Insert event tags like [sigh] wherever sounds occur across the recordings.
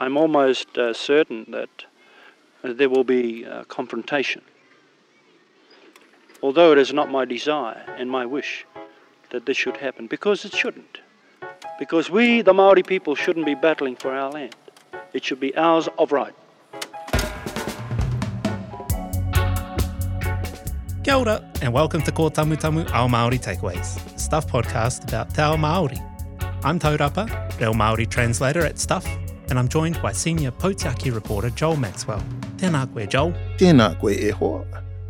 I'm almost uh, certain that uh, there will be uh, confrontation. Although it is not my desire and my wish that this should happen, because it shouldn't. Because we, the Maori people, shouldn't be battling for our land. It should be ours of right. Kia ora, and welcome to Ko Tamu Tamu Ao Māori Takeaways, a Stuff podcast about Te Ao Māori. I'm Taurapa, Reo Māori translator at Stuff, and I'm joined by senior Potiaki reporter Joel Maxwell. Tēnā koe, Joel. Tēnā koe e hoa.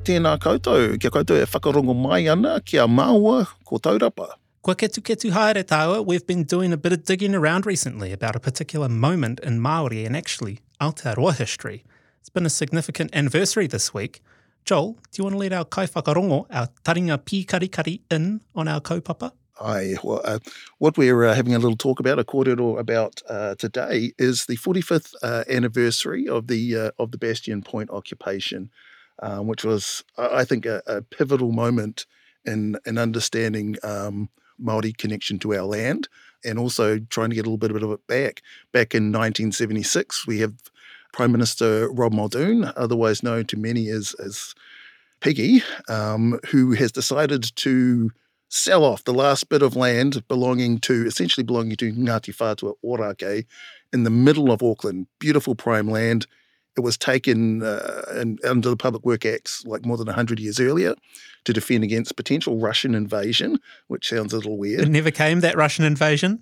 Tēnā koutou, kia koutou e whakarongo mai ana kia māua ko taurapa. Kua ketu ketu haere tāua, we've been doing a bit of digging around recently about a particular moment in Māori and actually Aotearoa history. It's been a significant anniversary this week. Joel, do you want to let our kaiwhakarongo, our taringa pīkarikari in on our kaupapa? Well, uh, what we're uh, having a little talk about, a kōrero about uh, today, is the 45th uh, anniversary of the uh, of the Bastion Point occupation, um, which was, I think, a, a, pivotal moment in in understanding um, Maori connection to our land, and also trying to get a little bit of it back. Back in 1976, we have Prime Minister Rob Muldoon, otherwise known to many as as Piggy, um, who has decided to sell off the last bit of land belonging to, essentially belonging to Ngāti Whātua Ōrākei in the middle of Auckland. Beautiful prime land. It was taken uh, in, under the Public Work Acts like more than 100 years earlier to defend against potential Russian invasion, which sounds a little weird. It never came, that Russian invasion?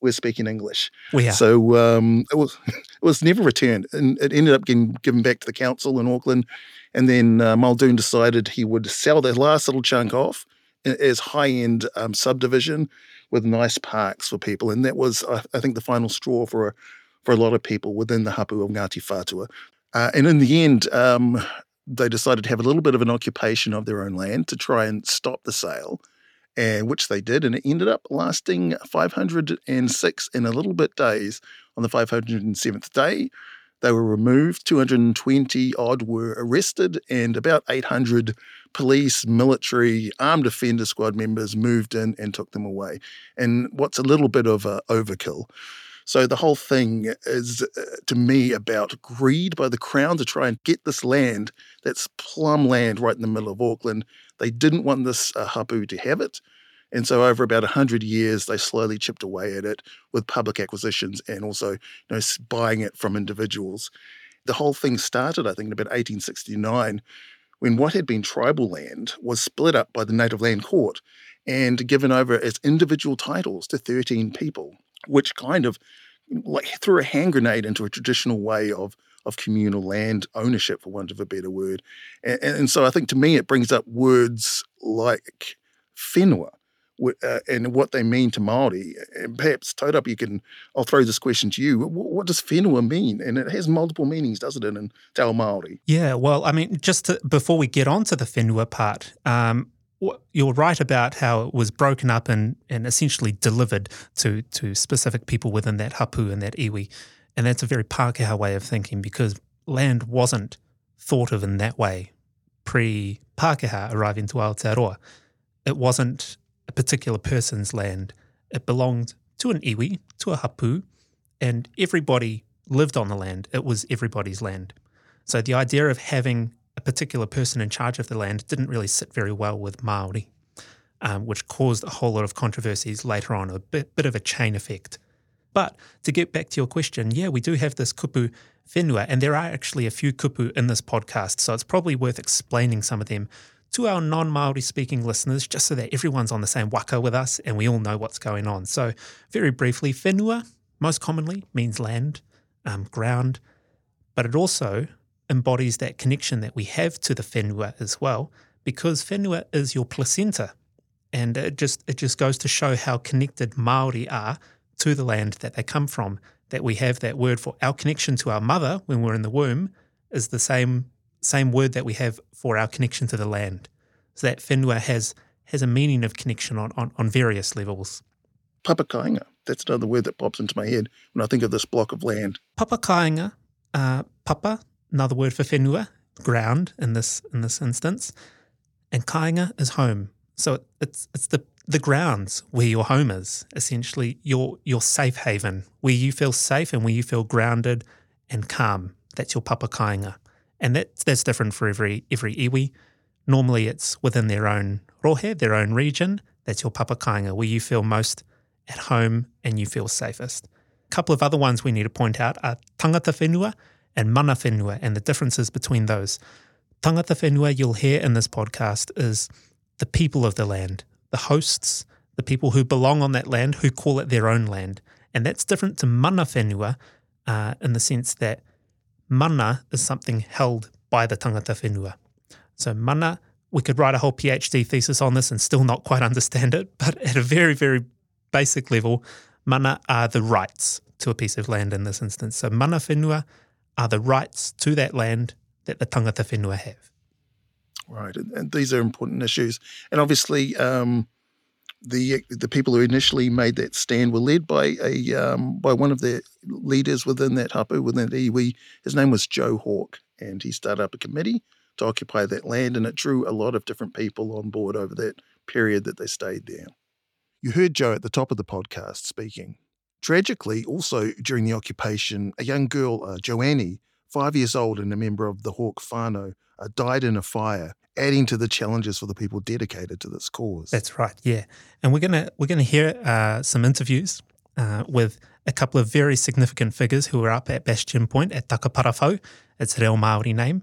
We're speaking English. We are. So um, it, was, [laughs] it was never returned. And it ended up getting given back to the council in Auckland. And then uh, Muldoon decided he would sell that last little chunk off as high end um, subdivision with nice parks for people, and that was I, think the final straw for for a lot of people within the hapu of Ngāti Whātua. Uh, and in the end, um, they decided to have a little bit of an occupation of their own land to try and stop the sale, and which they did, and it ended up lasting 506 in a little bit days. On the 507th day, they were removed. 220 odd were arrested, and about 800 police, military, armed defender squad members moved in and took them away. And what's a little bit of a overkill. So the whole thing is, uh, to me, about greed by the Crown to try and get this land that's plum land right in the middle of Auckland. They didn't want this uh, hapu to have it. And so over about 100 years, they slowly chipped away at it with public acquisitions and also you know, buying it from individuals. The whole thing started, I think, in about 1869 when what had been tribal land was split up by the Native Land Court and given over as individual titles to 13 people, which kind of like threw a hand grenade into a traditional way of of communal land ownership, for want of a better word. And, and so I think to me it brings up words like whenua, uh, and what they mean to Maori. And perhaps, Taurapa, you can. I'll throw this question to you. What, what does whenua mean? And it has multiple meanings, doesn't it, in Te Ao Maori? Yeah. Well, I mean, just to, before we get on to the whenua part, um, you're right about how it was broken up and, and essentially delivered to to specific people within that hapu and that iwi, and that's a very Pākehā way of thinking because land wasn't thought of in that way pre Pākehā arriving to Aotearoa. It wasn't particular person's land. It belonged to an iwi, to a hapu, and everybody lived on the land. It was everybody's land. So the idea of having a particular person in charge of the land didn't really sit very well with Maori, um, which caused a whole lot of controversies later on, a bit, bit of a chain effect. But to get back to your question, yeah, we do have this kupu whenua, and there are actually a few kupu in this podcast, so it's probably worth explaining some of them to our non Maori speaking listeners, just so that everyone's on the same waka with us and we all know what's going on. So, very briefly, whenua most commonly means land, um, ground, but it also embodies that connection that we have to the whenua as well, because whenua is your placenta. And it just it just goes to show how connected Maori are to the land that they come from. That we have that word for our connection to our mother when we're in the womb is the same same word that we have for our connection to the land. So that whenua has has a meaning of connection on, on, on various levels. Papakainga, that's another word that pops into my head when I think of this block of land. Papakainga, uh, papa, another word for whenua, ground in this in this instance. And kainga is home. So it's it's the the grounds where your home is, essentially your your safe haven, where you feel safe and where you feel grounded and calm. That's your papa kainga. And that, that's different for every every iwi. Normally it's within their own rohe, their own region. That's your papa kainga, where you feel most at home and you feel safest. A couple of other ones we need to point out are tangata whenua and mana whenua and the differences between those. Tangata whenua you'll hear in this podcast is the people of the land, the hosts, the people who belong on that land who call it their own land. And that's different to mana whenua uh, in the sense that mana is something held by the tangata whenua. So mana, we could write a whole PhD thesis on this and still not quite [laughs] understand it, but at a very, very basic level, mana are the rights to a piece of land in this instance. So mana whenua are the rights to that land that the tangata whenua have. Right, and, these are important issues, and obviously, um, the the people who initially made that stand were led by a um, by one of the leaders within that hapu within the iwi. His name was Joe Hawke, and he started up a committee to occupy that land, and it drew a lot of different people on board over that period that they stayed there. You heard Joe at the top of the podcast speaking. Tragically, also during the occupation, a young girl, uh, Joannie, five years old and a member of the Hawke whānau, uh, died in a fire, adding to the challenges for the people dedicated to this cause. That's right, yeah. And we're gonna we're gonna hear uh, some interviews uh, with a couple of very significant figures who were up at Bastion Point at Takaparawhau. It's a real Maori name.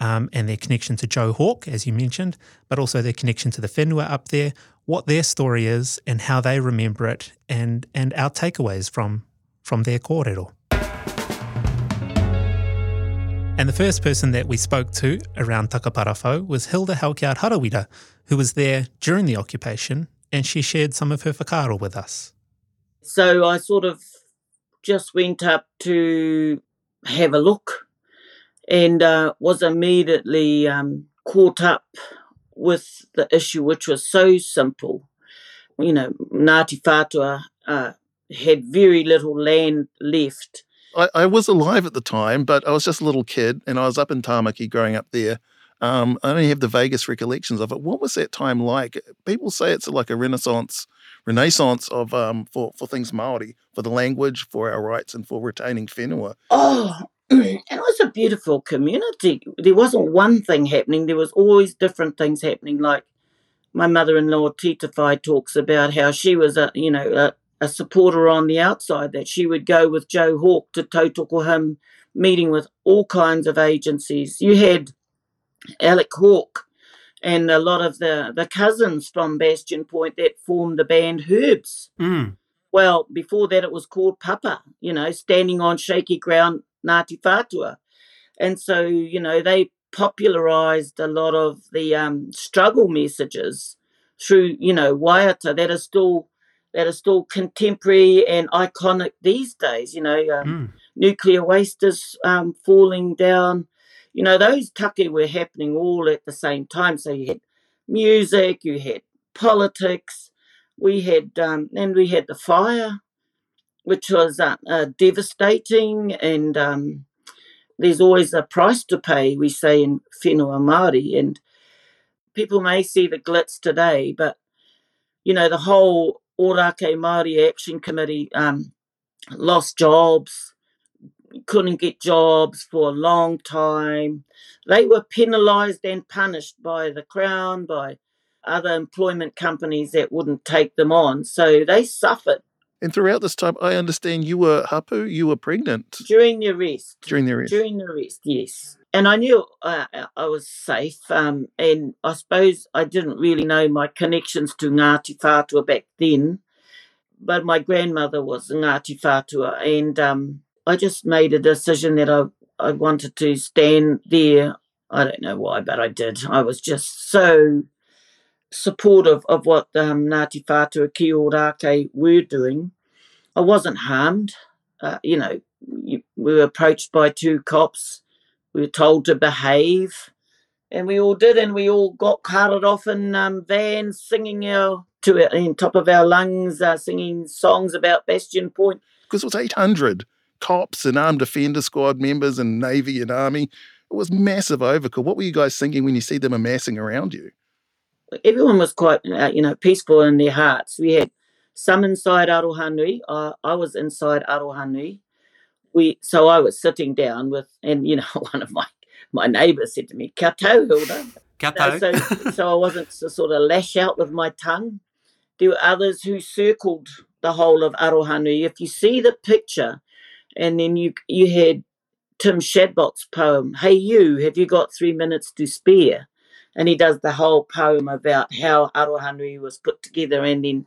Um, and their connection to Joe Hawke, as you mentioned, but also their connection to the whenua up there, what their story is and how they remember it, and and our takeaways from from their kōrero. And the first person that we spoke to around Takaparawhau was Hilda Halkyard Harawira, who was there during the occupation, and she shared some of her whakaaro with us. So I sort of just went up to have a look and uh, was immediately um, caught up with the issue, which was so simple. You know, Ngāti Whātua uh, had very little land left I, I, was alive at the time, but I was just a little kid and I was up in Tamaki growing up there. Um, I only have the vaguest recollections of it. What was that time like? People say it's like a renaissance, renaissance of um, for for things Maori, for the language, for our rights, and for retaining whenua. Oh, [clears throat] it was a beautiful community. There wasn't one thing happening. There was always different things happening. Like my mother-in-law Titewhai talks about how she was a you know a, a supporter on the outside that she would go with Joe Hawke to tautoko him, meeting with all kinds of agencies. You had Alec Hawke and a lot of the, the cousins from Bastion Point that formed the band Herbs. Mm. Well, before that, it was called Papa, you know, standing on shaky ground, Ngāti Whātua. And so, you know, they popularized a lot of the um, struggle messages through, you know, waiata that are still that are still contemporary and iconic these days. You know, um, mm. nuclear waste is um, falling down. You know, those take were happening all at the same time. So you had music, you had politics, we had, um, and we had the fire, which was uh, uh, devastating. And um, there's always a price to pay, we say in whenua Māori. And people may see the glitz today, but you know, the whole Ōrākei Māori Action Committee um, lost jobs, couldn't get jobs for a long time. They were penalised and punished by the Crown, by other employment companies that wouldn't take them on. So they suffered. And throughout this time, I understand you were hapu, you were pregnant. During the arrest. During the arrest. During the arrest, yes and I knew uh, I was safe. Um, and I suppose I didn't really know my connections to Ngāti Whātua back then, but my grandmother was Ngāti Whātua, and um, I just made a decision that I, I wanted to stand there. I don't know why, but I did. I was just so supportive of what um, Ngāti Whātua Ki were doing. I wasn't harmed. Uh, you know, we were approached by two cops we were told to behave, and we all did, and we all got carted off in um, vans, singing our to in top of our lungs, uh, singing songs about Bastion Point. Because it was eight hundred cops and armed defender squad members and navy and army. It was massive overkill. What were you guys singing when you see them amassing around you? everyone was quite, uh, you know, peaceful in their hearts. We had some inside Arohanui. Uh, I was inside Arohanui. We, so I was sitting down with, and you know, [laughs] one of my my neighbours said to me, "Kato, Hilda." Kato. so, so I wasn't to sort of lash out with my tongue. There were others who circled the whole of Arohanui. If you see the picture, and then you you had Tim Shadbolt's poem, Hey You, have you got three minutes to spare? And he does the whole poem about how Arohanui was put together and then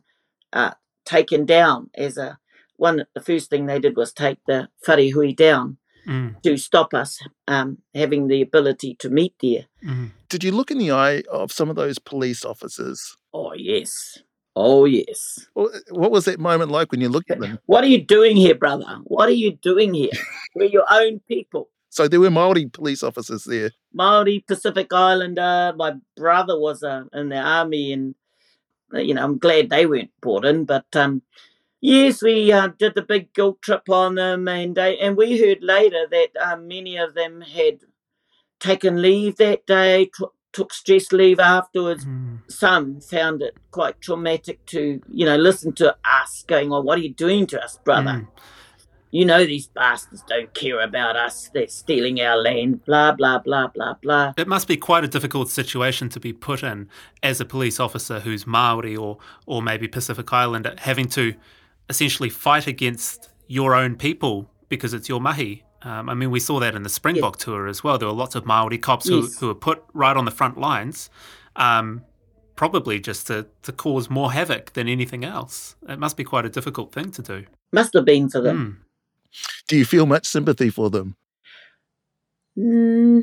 uh, taken down as a one. The first thing they did was take the wharehui down Mm, to stop us um, having the ability to meet there. mm. Did you look in the eye of some of those police officers? Oh, yes. Oh, yes. What was that moment like when you looked at them? [laughs] What are you doing here, brother? What are you doing here? [laughs] We're your own people. So there were Maori police officers there. Maori Pacific Islander. My brother was uh, in the army, and uh, you know I'm glad they weren't brought in. But um, yes, we uh, did the big guilt trip on them, and they, and we heard later that um, many of them had taken leave that day, t- took stress leave afterwards. Mm. Some found it quite traumatic to you know listen to us going, "Oh, what are you doing to us, brother?" Mm. you know these bastards don't care about us. They're stealing our land, blah, blah, blah, blah, blah. It must be quite a difficult situation to be put in as a police officer who's Maori or or maybe Pacific Islander, having to essentially fight against your own people because it's your mahi. Um, I mean, we saw that in the Springbok tour as well. There were lots of Maori cops who, Yes. who were put right on the front lines, um, probably just to, to cause more havoc than anything else. It must be quite a difficult thing to do. Must have been for them. Mm. Do you feel much sympathy for them? Mm,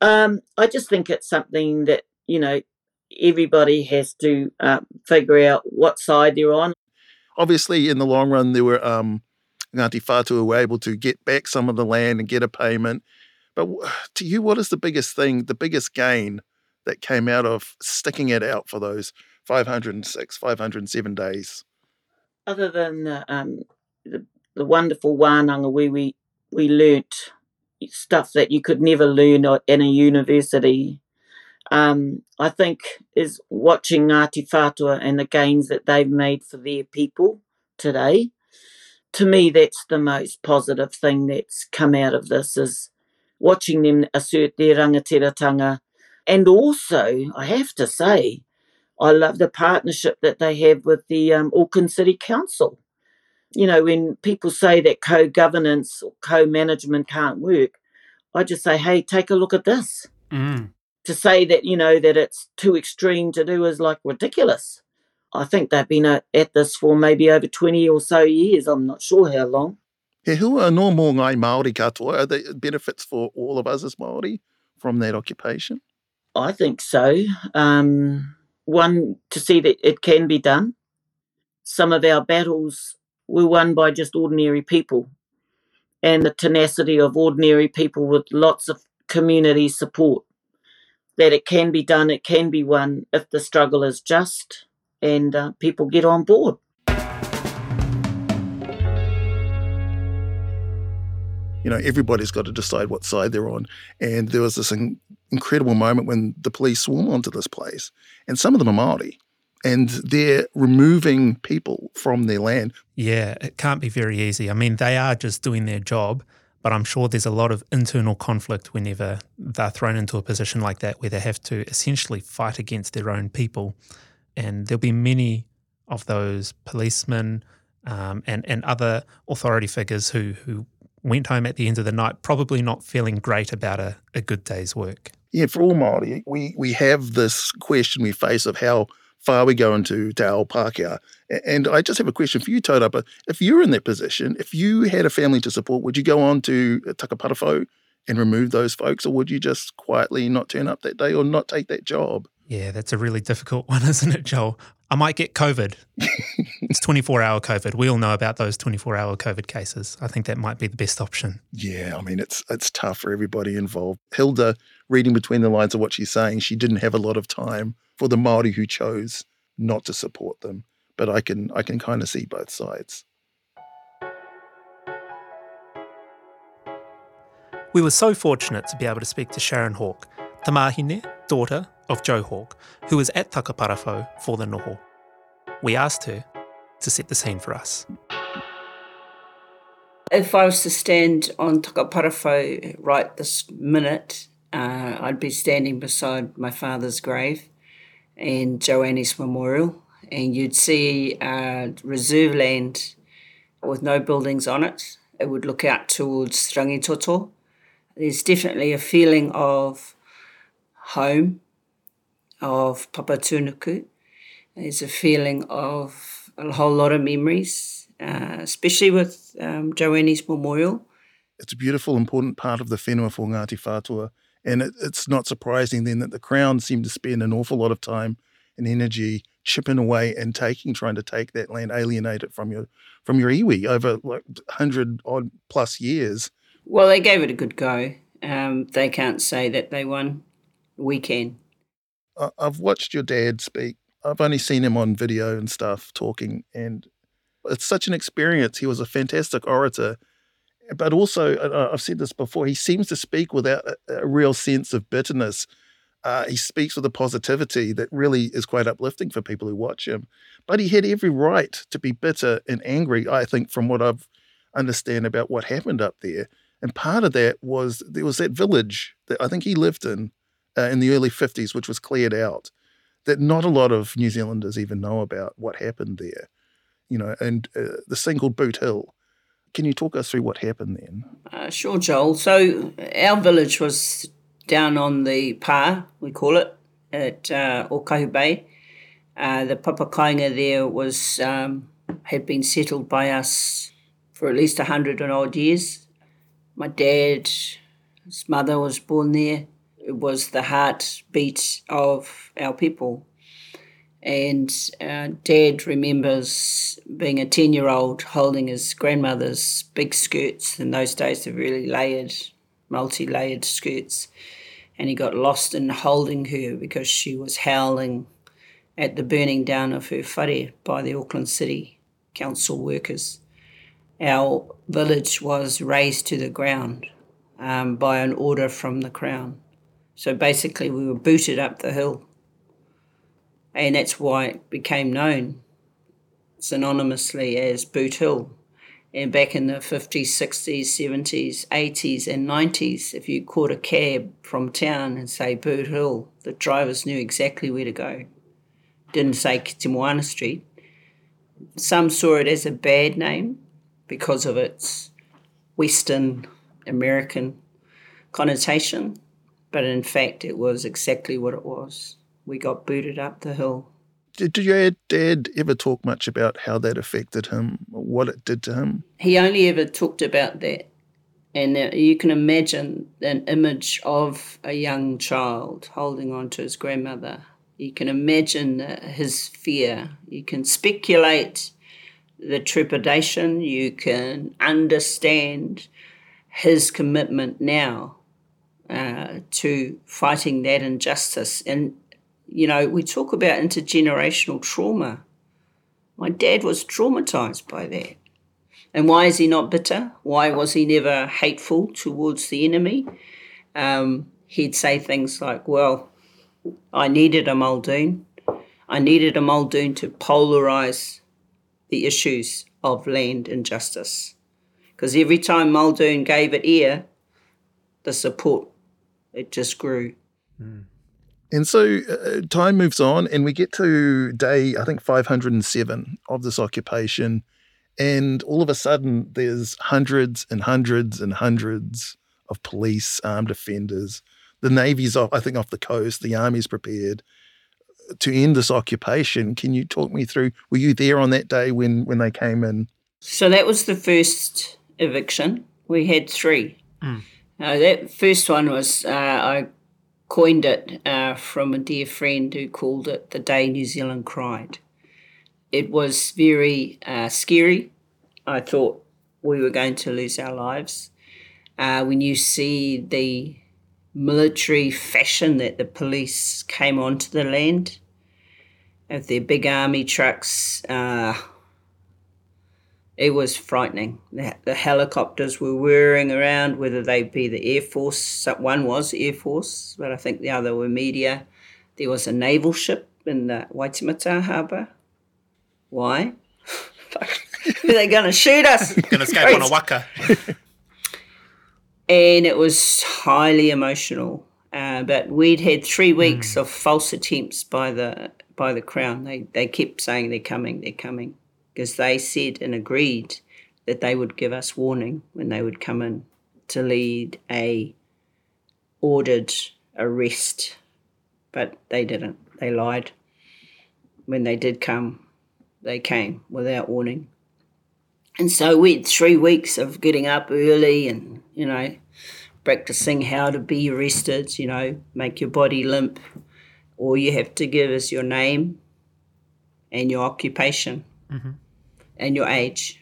um, I just think it's something that, you know, everybody has to uh, figure out what side they're on. Obviously, in the long run, there were um, Ngāti were able to get back some of the land and get a payment. But [sighs] to you, what is the biggest thing, the biggest gain that came out of sticking it out for those 506, 507 days? Other than uh, um, the, the wonderful wānanga where we, we learnt stuff that you could never learn in a university, um, I think is watching Ngāti Whātua and the gains that they've made for their people today. To me, that's the most positive thing that's come out of this is watching them assert their rangatiratanga. And also, I have to say, I love the partnership that they have with the um, Auckland City Council. You know, when people say that co governance or co management can't work, I just say, hey, take a look at this Mm. To say that you know that it's too extreme to do is like ridiculous. I think they've been at this for maybe over twenty or so years. I'm not sure how long. He hua no mō ngai Māori katoa, are there benefits for all of us as Māori from that occupation? I think so. Um, one to see that it can be done. Some of our battles were won by just ordinary people, and the tenacity of ordinary people with lots of community support. That it can be done, it can be won if the struggle is just and uh, people get on board. you know, everybody's got to decide what side they're on. And there was this in- incredible moment when the police swarm onto this place, and some of them are Maori, and they're removing people from their land. Yeah, it can't be very easy. I mean, they are just doing their job, but I'm sure there's a lot of internal conflict whenever they're thrown into a position like that where they have to essentially fight against their own people. And there'll be many of those policemen um, and, and other authority figures who, who went home at the end of the night probably not feeling great about a, a good day's work. Yeah, for all Maori, we we have this question we face of how far we go into Ao Pākehā. And I just have a question for you, Taurapa. If you're in that position, if you had a family to support, would you go on to uh, Takaparawhau and remove those folks, or would you just quietly not turn up that day or not take that job? Yeah, that's a really difficult [laughs] one, isn't it, Joel? I might get COVID. [laughs] it's 24 hour COVID. We all know about those 24 hour COVID cases. I think that might be the best option. Yeah, I mean it's it's tough for everybody involved. Hilda, reading between the lines of what she's saying, she didn't have a lot of time for the Maori who chose not to support them. But I can I can kind of see both sides. We were so fortunate to be able to speak to Sharon Hawke, Tamahine, daughter of Joe Hawke, who was at Takaparawhau for the noho. We asked her to set the scene for us. If I was to stand on Takaparawhau right this minute, uh, I'd be standing beside my father's grave and Joanne's memorial, and you'd see uh, reserve land with no buildings on it. It would look out towards Rangitoto. There's definitely a feeling of home, of Papatūānuku. There's a feeling of a whole lot of memories, uh, especially with um, memorial. It's a beautiful, important part of the whenua for Ngāti Whātua. And it, it's not surprising then that the Crown seemed to spend an awful lot of time and energy chipping away and taking, trying to take that land, alienate it from your from your iwi over like hundred odd plus years. Well, they gave it a good go. Um, they can't say that they won. We can. I've watched your dad speak. I've only seen him on video and stuff talking, and it's such an experience. He was a fantastic orator, but also uh, I've said this before. He seems to speak without a, a real sense of bitterness. Uh, he speaks with a positivity that really is quite uplifting for people who watch him. But he had every right to be bitter and angry. I think, from what I've understand about what happened up there. And part of that was there was that village that I think he lived in uh, in the early 50s, which was cleared out, that not a lot of New Zealanders even know about what happened there. You know, and uh, the thing called Boot Hill. Can you talk us through what happened then? Uh, sure, Joel. So our village was down on the pa, we call it, at uh, Okahu Bay. Uh, the papakainga there was um, had been settled by us for at least a hundred and odd years. My dad, his mother was born there. It was the heartbeat of our people. And uh, Dad remembers being a 10 year old holding his grandmother's big skirts. In those days, they're really layered, multi layered skirts. And he got lost in holding her because she was howling at the burning down of her whare by the Auckland City Council workers. Our village was razed to the ground um, by an order from the Crown. So basically, we were booted up the hill. And that's why it became known synonymously as Boot Hill. And back in the 50s, 60s, 70s, 80s, and 90s, if you caught a cab from town and say Boot Hill, the drivers knew exactly where to go. Didn't say Kitemoana Street. Some saw it as a bad name because of its Western American connotation, but in fact, it was exactly what it was. We got booted up the hill. Did, did your dad ever talk much about how that affected him, what it did to him? He only ever talked about that. And uh, you can imagine an image of a young child holding on to his grandmother. You can imagine uh, his fear. You can speculate the trepidation. You can understand his commitment now uh, to fighting that injustice. And, you know, we talk about intergenerational trauma. My dad was traumatized by that. And why is he not bitter? Why was he never hateful towards the enemy? Um, he'd say things like, well, I needed a Muldoon. I needed a Muldoon to polarize the issues of land injustice. Because every time Muldoon gave it ear, the support, it just grew. Mm. And so uh, time moves on, and we get to day, I think, 507 of this occupation. And all of a sudden, there's hundreds and hundreds and hundreds of police, armed defenders. The Navy's, off, I think, off the coast. The Army's prepared to end this occupation. Can you talk me through? Were you there on that day when when they came in? So that was the first eviction. We had three. Mm. Uh, that first one was uh, I coined it uh, from a dear friend who called it the day New Zealand cried. It was very uh, scary. I thought we were going to lose our lives. Uh, when you see the military fashion that the police came onto the land of their big army trucks, uh, it was frightening. The, the, helicopters were whirring around, whether they be the Air Force, one was Air Force, but I think the other were media. There was a naval ship in the Waitemata harbour. Why? Are [laughs] They're going to shoot us. [laughs] Going to escape on a waka. [laughs] and it was highly emotional. Uh, but we'd had three weeks of false attempts by the by the crown. They they kept saying they're coming, they're coming, because they said and agreed that they would give us warning when they would come in to lead a ordered arrest, but they didn't. They lied. When they did come, they came without warning. And so we had three weeks of getting up early and, you know, practicing how to be arrested, you know, make your body limp. All you have to give is your name and your occupation mm-hmm. And your age.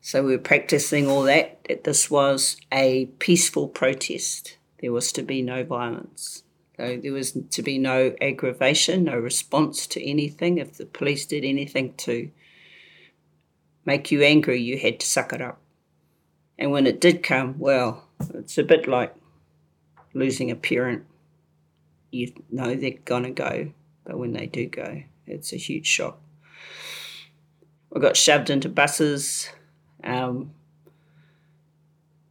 So we were practicing all that. This was a peaceful protest. There was to be no violence. So there was to be no aggravation, no response to anything. If the police did anything to make you angry, you had to suck it up. And when it did come, well, it's a bit like losing a parent. You know they're going to go, but when they do go, it's a huge shock. We got shoved into buses, um,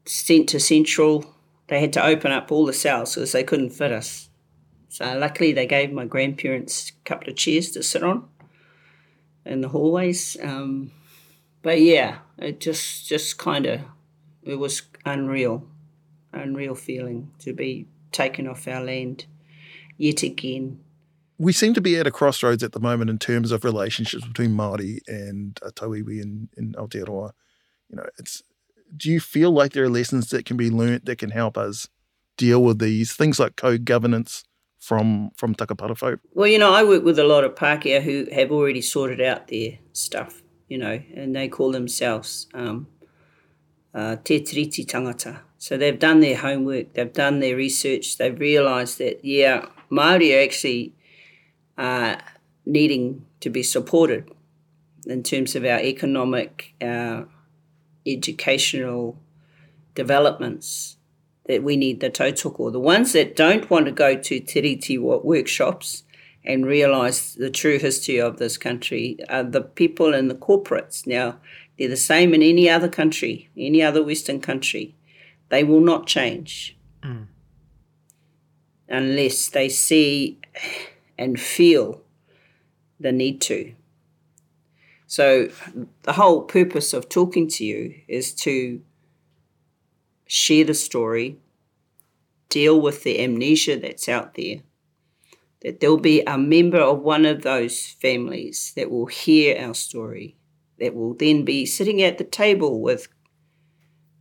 sent to Central. They had to open up all the cells because they couldn't fit us. So luckily, they gave my grandparents a couple of chairs to sit on in the hallways. Um, but yeah, it just just kind of it was unreal, unreal feeling to be taken off our land yet again. We seem to be at a crossroads at the moment in terms of relationships between Māori and uh, Tauiwi and, and Aotearoa. You know, it's do you feel like there are lessons that can be learnt that can help us deal with these things like co-governance from from Takaparawhau? Well, you know, I work with a lot of Pākehā who have already sorted out their stuff, you know, and they call themselves um, uh, te tiriti tangata. So they've done their homework, they've done their research, they've realised that, yeah, Māori are actually uh, needing to be supported in terms of our economic, uh, educational developments that we need the tautoko. The ones that don't want to go to tiriti wo- workshops and realise the true history of this country are the people in the corporates. Now, they're the same in any other country, any other Western country. They will not change unless they see and feel the need to. So, the whole purpose of talking to you is to share the story, deal with the amnesia that's out there, that there'll be a member of one of those families that will hear our story, that will then be sitting at the table with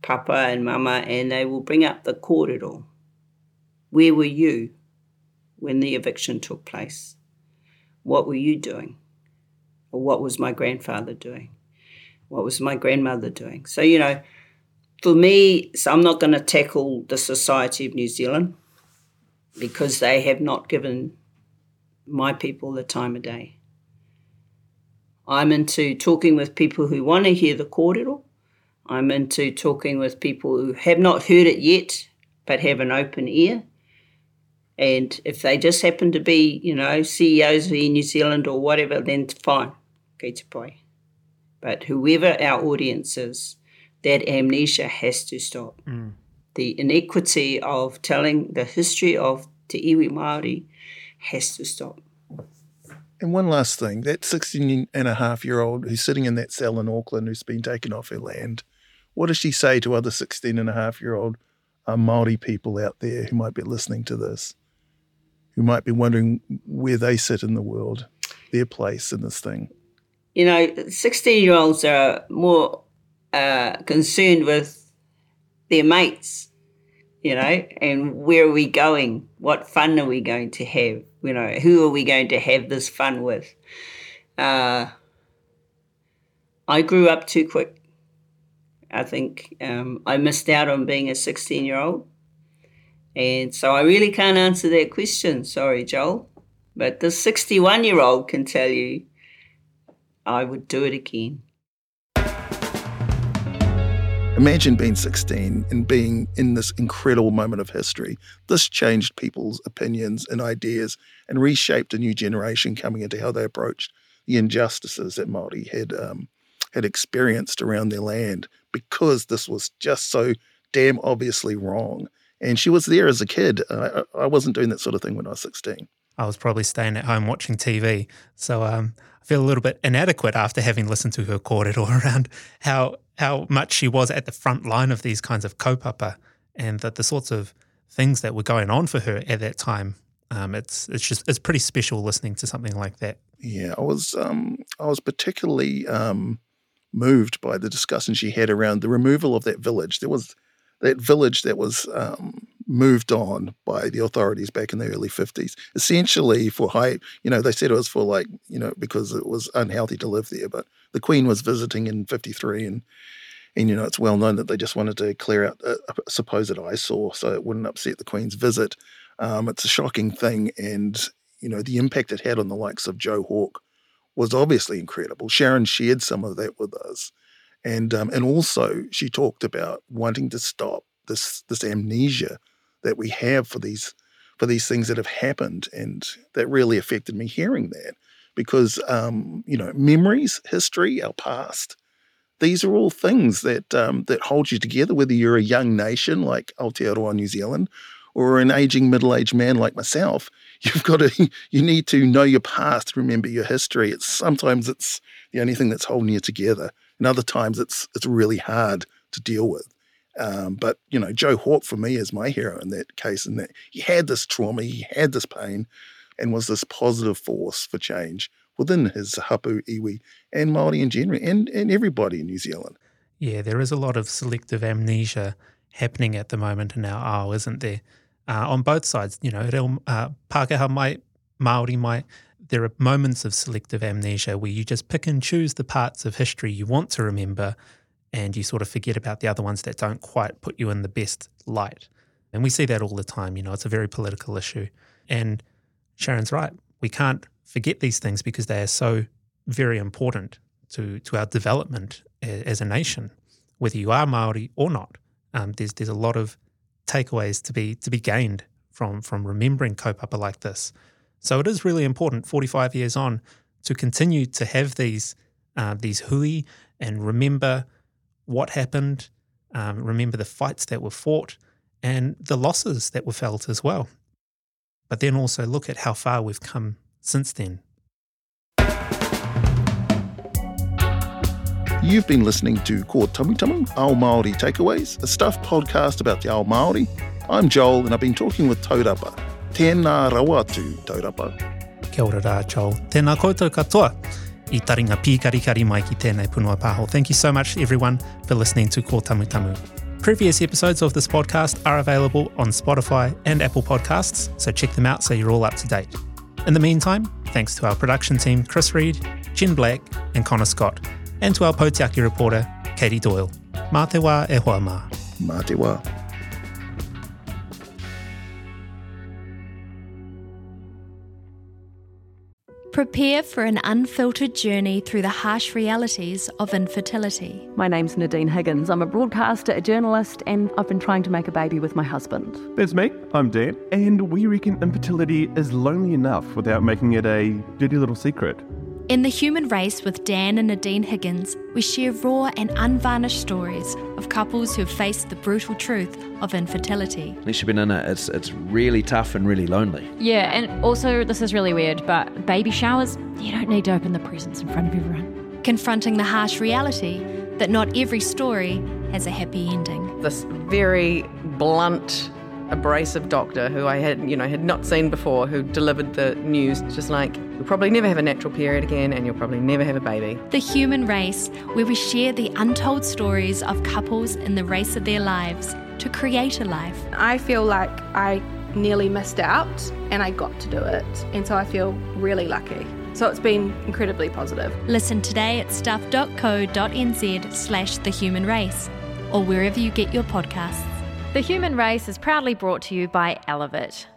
Papa and Mama, and they will bring up the corridor. Where were you when the eviction took place? What were you doing? Or what was my grandfather doing? What was my grandmother doing? So, you know, for me, so I'm not going to tackle the Society of New Zealand because they have not given my people the time of day. I'm into talking with people who want to hear the kōrero. I'm into talking with people who have not heard it yet but have an open ear. And if they just happen to be, you know, CEOs in New Zealand or whatever, then fine. Okay, te pai. But whoever our audience is, that amnesia has to stop. The inequity of telling the history of Te Iwi Māori has to stop. And one last thing, that 16 and a half year old who's sitting in that cell in Auckland who's been taken off her land, what does she say to other 16 and a half year old uh, Māori people out there who might be listening to this, who might be wondering where they sit in the world, their place in this thing? You know, 16 year olds are more uh, concerned with their mates, you know, and where are we going? What fun are we going to have? You know, who are we going to have this fun with? Uh, I grew up too quick. I think um, I missed out on being a 16 year old. And so I really can't answer that question. Sorry, Joel. But the 61 year old can tell you I would do it again. Imagine being 16 and being in this incredible moment of history. This changed people's opinions and ideas and reshaped a new generation coming into how they approached the injustices that Māori had um, had experienced around their land because this was just so damn obviously wrong. And she was there as a kid. I, I wasn't doing that sort of thing when I was 16. I was probably staying at home watching TV. So um, I feel a little bit inadequate after having listened to her kōrero [laughs] around how how much she was at the front line of these kinds of kaupapa and that the sorts of things that were going on for her at that time. Um, it's it's just it's pretty special listening to something like that. Yeah, I was um, I was particularly um, moved by the discussion she had around the removal of that village. There was that village that was um, moved on by the authorities back in the early 50s, essentially for high, you know, they said it was for like, you know, because it was unhealthy to live there. But the Queen was visiting in 53 and, and you know, it's well known that they just wanted to clear out a, a supposed eyesore so it wouldn't upset the Queen's visit. Um, it's a shocking thing. And, you know, the impact it had on the likes of Joe Hawke was obviously incredible. Sharon shared some of that with us. And, um, and also she talked about wanting to stop this, this amnesia that we have for these for these things that have happened, and that really affected me hearing that because um, you know memories, history, our past. These are all things that um, that hold you together, whether you're a young nation like Aotearoa, New Zealand, or an aging middle-aged man like myself. [laughs] You've got to you need to know your past, remember your history. It's sometimes it's the only thing that's holding you together, and other times it's it's really hard to deal with. Um, but you know, Joe Hawke for me is my hero in that case, in that he had this trauma, he had this pain, and was this positive force for change within his hapu iwi and Maori in general, and and everybody in New Zealand. Yeah, there is a lot of selective amnesia happening at the moment in our ao, isn't there? Uh, on both sides, you know, reo, uh, Pākehā mai, Maori mai, there are moments of selective amnesia where you just pick and choose the parts of history you want to remember and you sort of forget about the other ones that don't quite put you in the best light. And we see that all the time. You know, it's a very political issue. And Sharon's right. We can't forget these things because they are so very important to, to our development as a nation, whether you are Maori or not. Um, there's there's a lot of takeaways to be to be gained from from remembering kaupapa like this. So it is really important, 45 years on, to continue to have these uh, these hui and remember what happened, um, remember the fights that were fought, and the losses that were felt as well. But then also look at how far we've come since then. You've been listening to Ko Tamu Tamu, Ao Māori Takeaways, a stuff podcast about the Ao Māori. I'm Joel and I've been talking with Taurapa. Tēnā rawatu, Taurapa. Kia ora rā, Joel. Tēnā koutou katoa i taringa pīkarikari mai ki tēnei punua pāho. Thank you so much, everyone, for listening to Ko Tamu Tamu. Previous episodes of this podcast are available on Spotify and Apple Podcasts, so check them out so you're all up to date. In the meantime, thanks to our production team, Chris Reed, Jen Black, and Connor Scott, and to our Potiaki reporter, Katie Doyle. Mā te wā e hoa mā. Mā Prepare for an unfiltered journey through the harsh realities of infertility. My name's Nadine Higgins. I'm a broadcaster, a journalist, and I've been trying to make a baby with my husband. That's me. I'm Dan, and we reckon infertility is lonely enough without making it a dirty little secret. In The Human Race with Dan and Nadine Higgins, we share raw and unvarnished stories of couples who've faced the brutal truth of infertility. Unless you've been in it, it's, it's really tough and really lonely. Yeah, and also, this is really weird, but baby showers, you don't need to open the presents in front of everyone. Confronting the harsh reality that not every story has a happy ending. This very blunt, abrasive doctor who I had, you know, had not seen before, who delivered the news, just like, you'll probably never have a natural period again, and you'll probably never have a baby. The Human Race, where we share the untold stories of couples in the race of their lives to create a life. I feel like I nearly missed out and I got to do it. And so I feel really lucky. So it's been incredibly positive. Listen today at stuff.co.nz slash the human race or wherever you get your podcasts. The Human Race is proudly brought to you by Elevate.